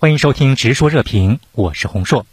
欢迎收听《直说热评》，我是洪硕。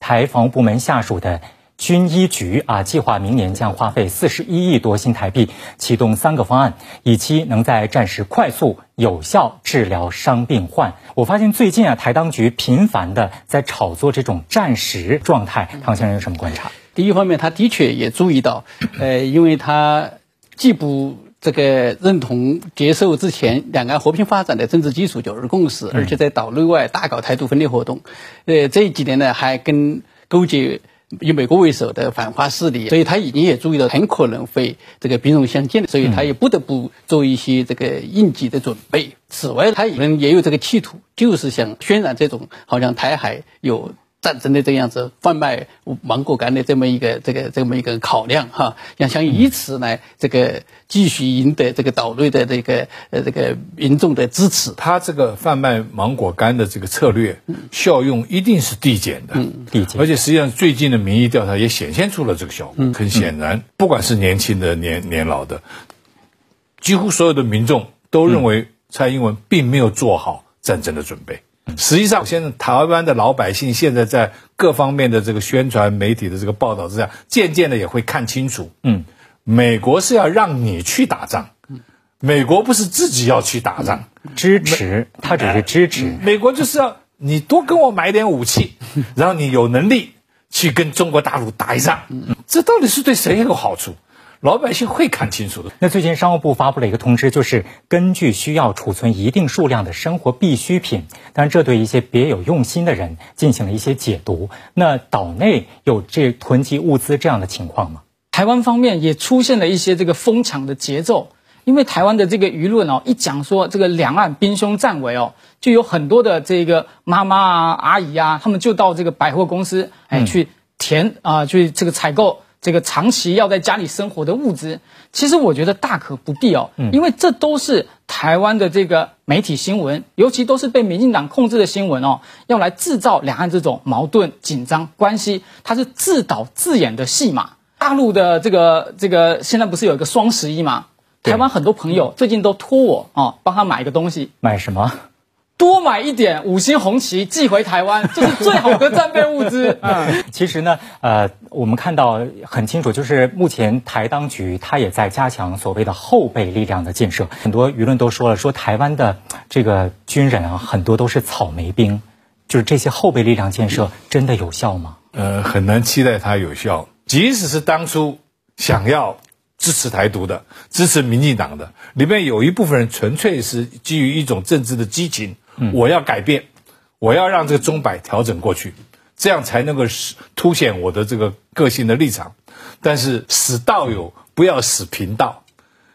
台防务部门下属的军医局啊，计划明年将花费四十一亿多新台币，启动三个方案，以期能在战时快速有效治疗伤病患。我发现最近啊，台当局频繁的在炒作这种战时状态，唐先生有什么观察？第一方面，他的确也注意到，呃，因为他既不这个认同接受之前两岸和平发展的政治基础九二共识，而且在岛内外大搞台独分裂活动，呃，这几年呢还跟勾结以美国为首的反华势力，所以他已经也注意到很可能会这个兵戎相见，所以他也不得不做一些这个应急的准备。此外，他可能也有这个企图，就是想渲染这种好像台海有。战争的这样子贩卖芒果干的这么一个这个这么一个考量哈，要想以此来这个继续赢得这个岛内的这个呃这个民众的支持。他这个贩卖芒果干的这个策略效用一定是递减的，递减。而且实际上最近的民意调查也显现出了这个效果。很显然，不管是年轻的、年年老的，几乎所有的民众都认为蔡英文并没有做好战争的准备。实际上，现在台湾的老百姓现在在各方面的这个宣传媒体的这个报道之下，渐渐的也会看清楚，嗯，美国是要让你去打仗，美国不是自己要去打仗，支持他只是支持，美国就是要你多跟我买点武器，然后你有能力去跟中国大陆打一仗，这到底是对谁有好处？老百姓会看清楚的。那最近商务部发布了一个通知，就是根据需要储存一定数量的生活必需品，但这对一些别有用心的人进行了一些解读。那岛内有这囤积物资这样的情况吗？台湾方面也出现了一些这个疯抢的节奏，因为台湾的这个舆论哦，一讲说这个两岸兵凶战危哦，就有很多的这个妈妈啊、阿姨啊，他们就到这个百货公司哎去填啊，去这个采购。这个长期要在家里生活的物资，其实我觉得大可不必哦，因为这都是台湾的这个媒体新闻，尤其都是被民进党控制的新闻哦，要来制造两岸这种矛盾紧张关系，它是自导自演的戏码。大陆的这个这个现在不是有一个双十一吗？台湾很多朋友最近都托我啊，帮他买一个东西，买什么？多买一点五星红旗寄回台湾，这是最好的战备物资。嗯，其实呢，呃，我们看到很清楚，就是目前台当局他也在加强所谓的后备力量的建设。很多舆论都说了，说台湾的这个军人啊，很多都是草莓兵。就是这些后备力量建设真的有效吗？呃，很难期待它有效。即使是当初想要支持台独的、支持民进党的，里面有一部分人纯粹是基于一种政治的激情。我要改变，我要让这个钟摆调整过去，这样才能够凸显我的这个个性的立场。但是死道友不要死贫道，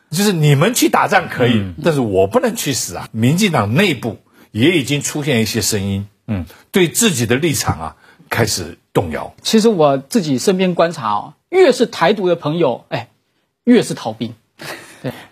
就是你们去打仗可以，但是我不能去死啊！民进党内部也已经出现一些声音，嗯，对自己的立场啊开始动摇。其实我自己身边观察哦，越是台独的朋友，哎，越是逃兵。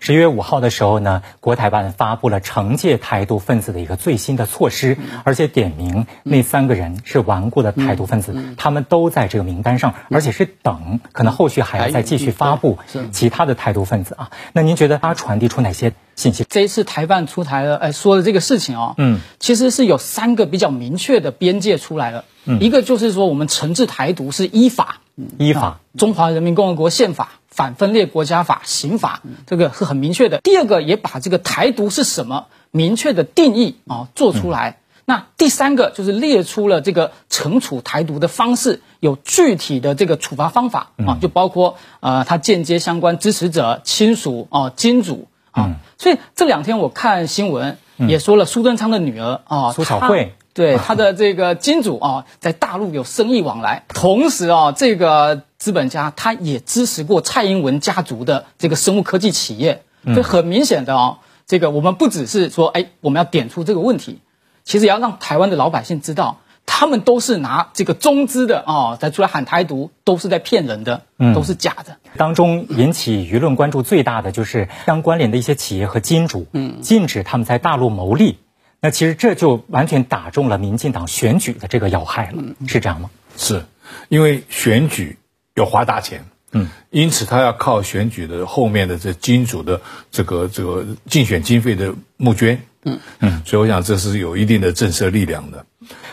十一月五号的时候呢，国台办发布了惩戒台独分子的一个最新的措施，而且点名那三个人是顽固的台独分子，他们都在这个名单上，而且是等，可能后续还要再继续发布其他的台独分子啊。那您觉得它传递出哪些信息？这一次台办出台了，哎，说的这个事情哦，嗯，其实是有三个比较明确的边界出来了，嗯一个就是说我们惩治台独是依法，依法，中华人民共和国宪法。反分裂国家法、刑法，这个是很明确的。第二个也把这个台独是什么明确的定义啊做出来。那第三个就是列出了这个惩处台独的方式，有具体的这个处罚方法啊，就包括呃他间接相关支持者、亲属啊、金主啊。所以这两天我看新闻也说了，苏贞昌的女儿啊，苏巧慧。对他的这个金主啊，在大陆有生意往来，同时啊，这个资本家他也支持过蔡英文家族的这个生物科技企业，所以很明显的啊，这个我们不只是说，哎，我们要点出这个问题，其实也要让台湾的老百姓知道，他们都是拿这个中资的啊，在出来喊台独，都是在骗人的，都是假的。当中引起舆论关注最大的就是相关联的一些企业和金主，嗯，禁止他们在大陆牟利。那其实这就完全打中了民进党选举的这个要害了，是这样吗？是，因为选举要花大钱，嗯，因此他要靠选举的后面的这金主的这个这个竞选经费的募捐，嗯嗯，所以我想这是有一定的震慑力量的。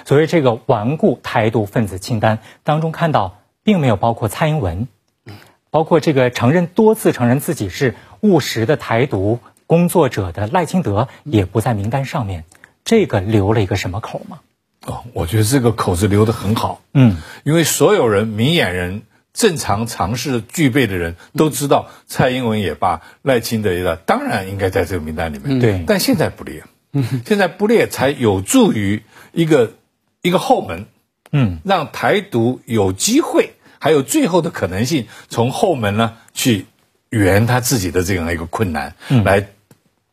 所谓这个顽固台独分子清单当中看到，并没有包括蔡英文，包括这个承认多次承认自己是务实的台独工作者的赖清德也不在名单上面，这个留了一个什么口吗？哦，我觉得这个口子留得很好，嗯，因为所有人明眼人。正常常识具备的人都知道，蔡英文也罢，赖清德也罢，当然应该在这个名单里面。对，但现在不列，现在不列才有助于一个一个后门，嗯，让台独有机会，还有最后的可能性，从后门呢去圆他自己的这样一个困难，嗯来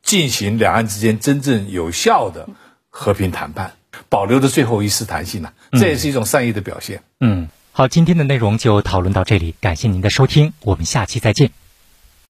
进行两岸之间真正有效的和平谈判，保留的最后一丝弹性呢，这也是一种善意的表现。嗯。好，今天的内容就讨论到这里，感谢您的收听，我们下期再见。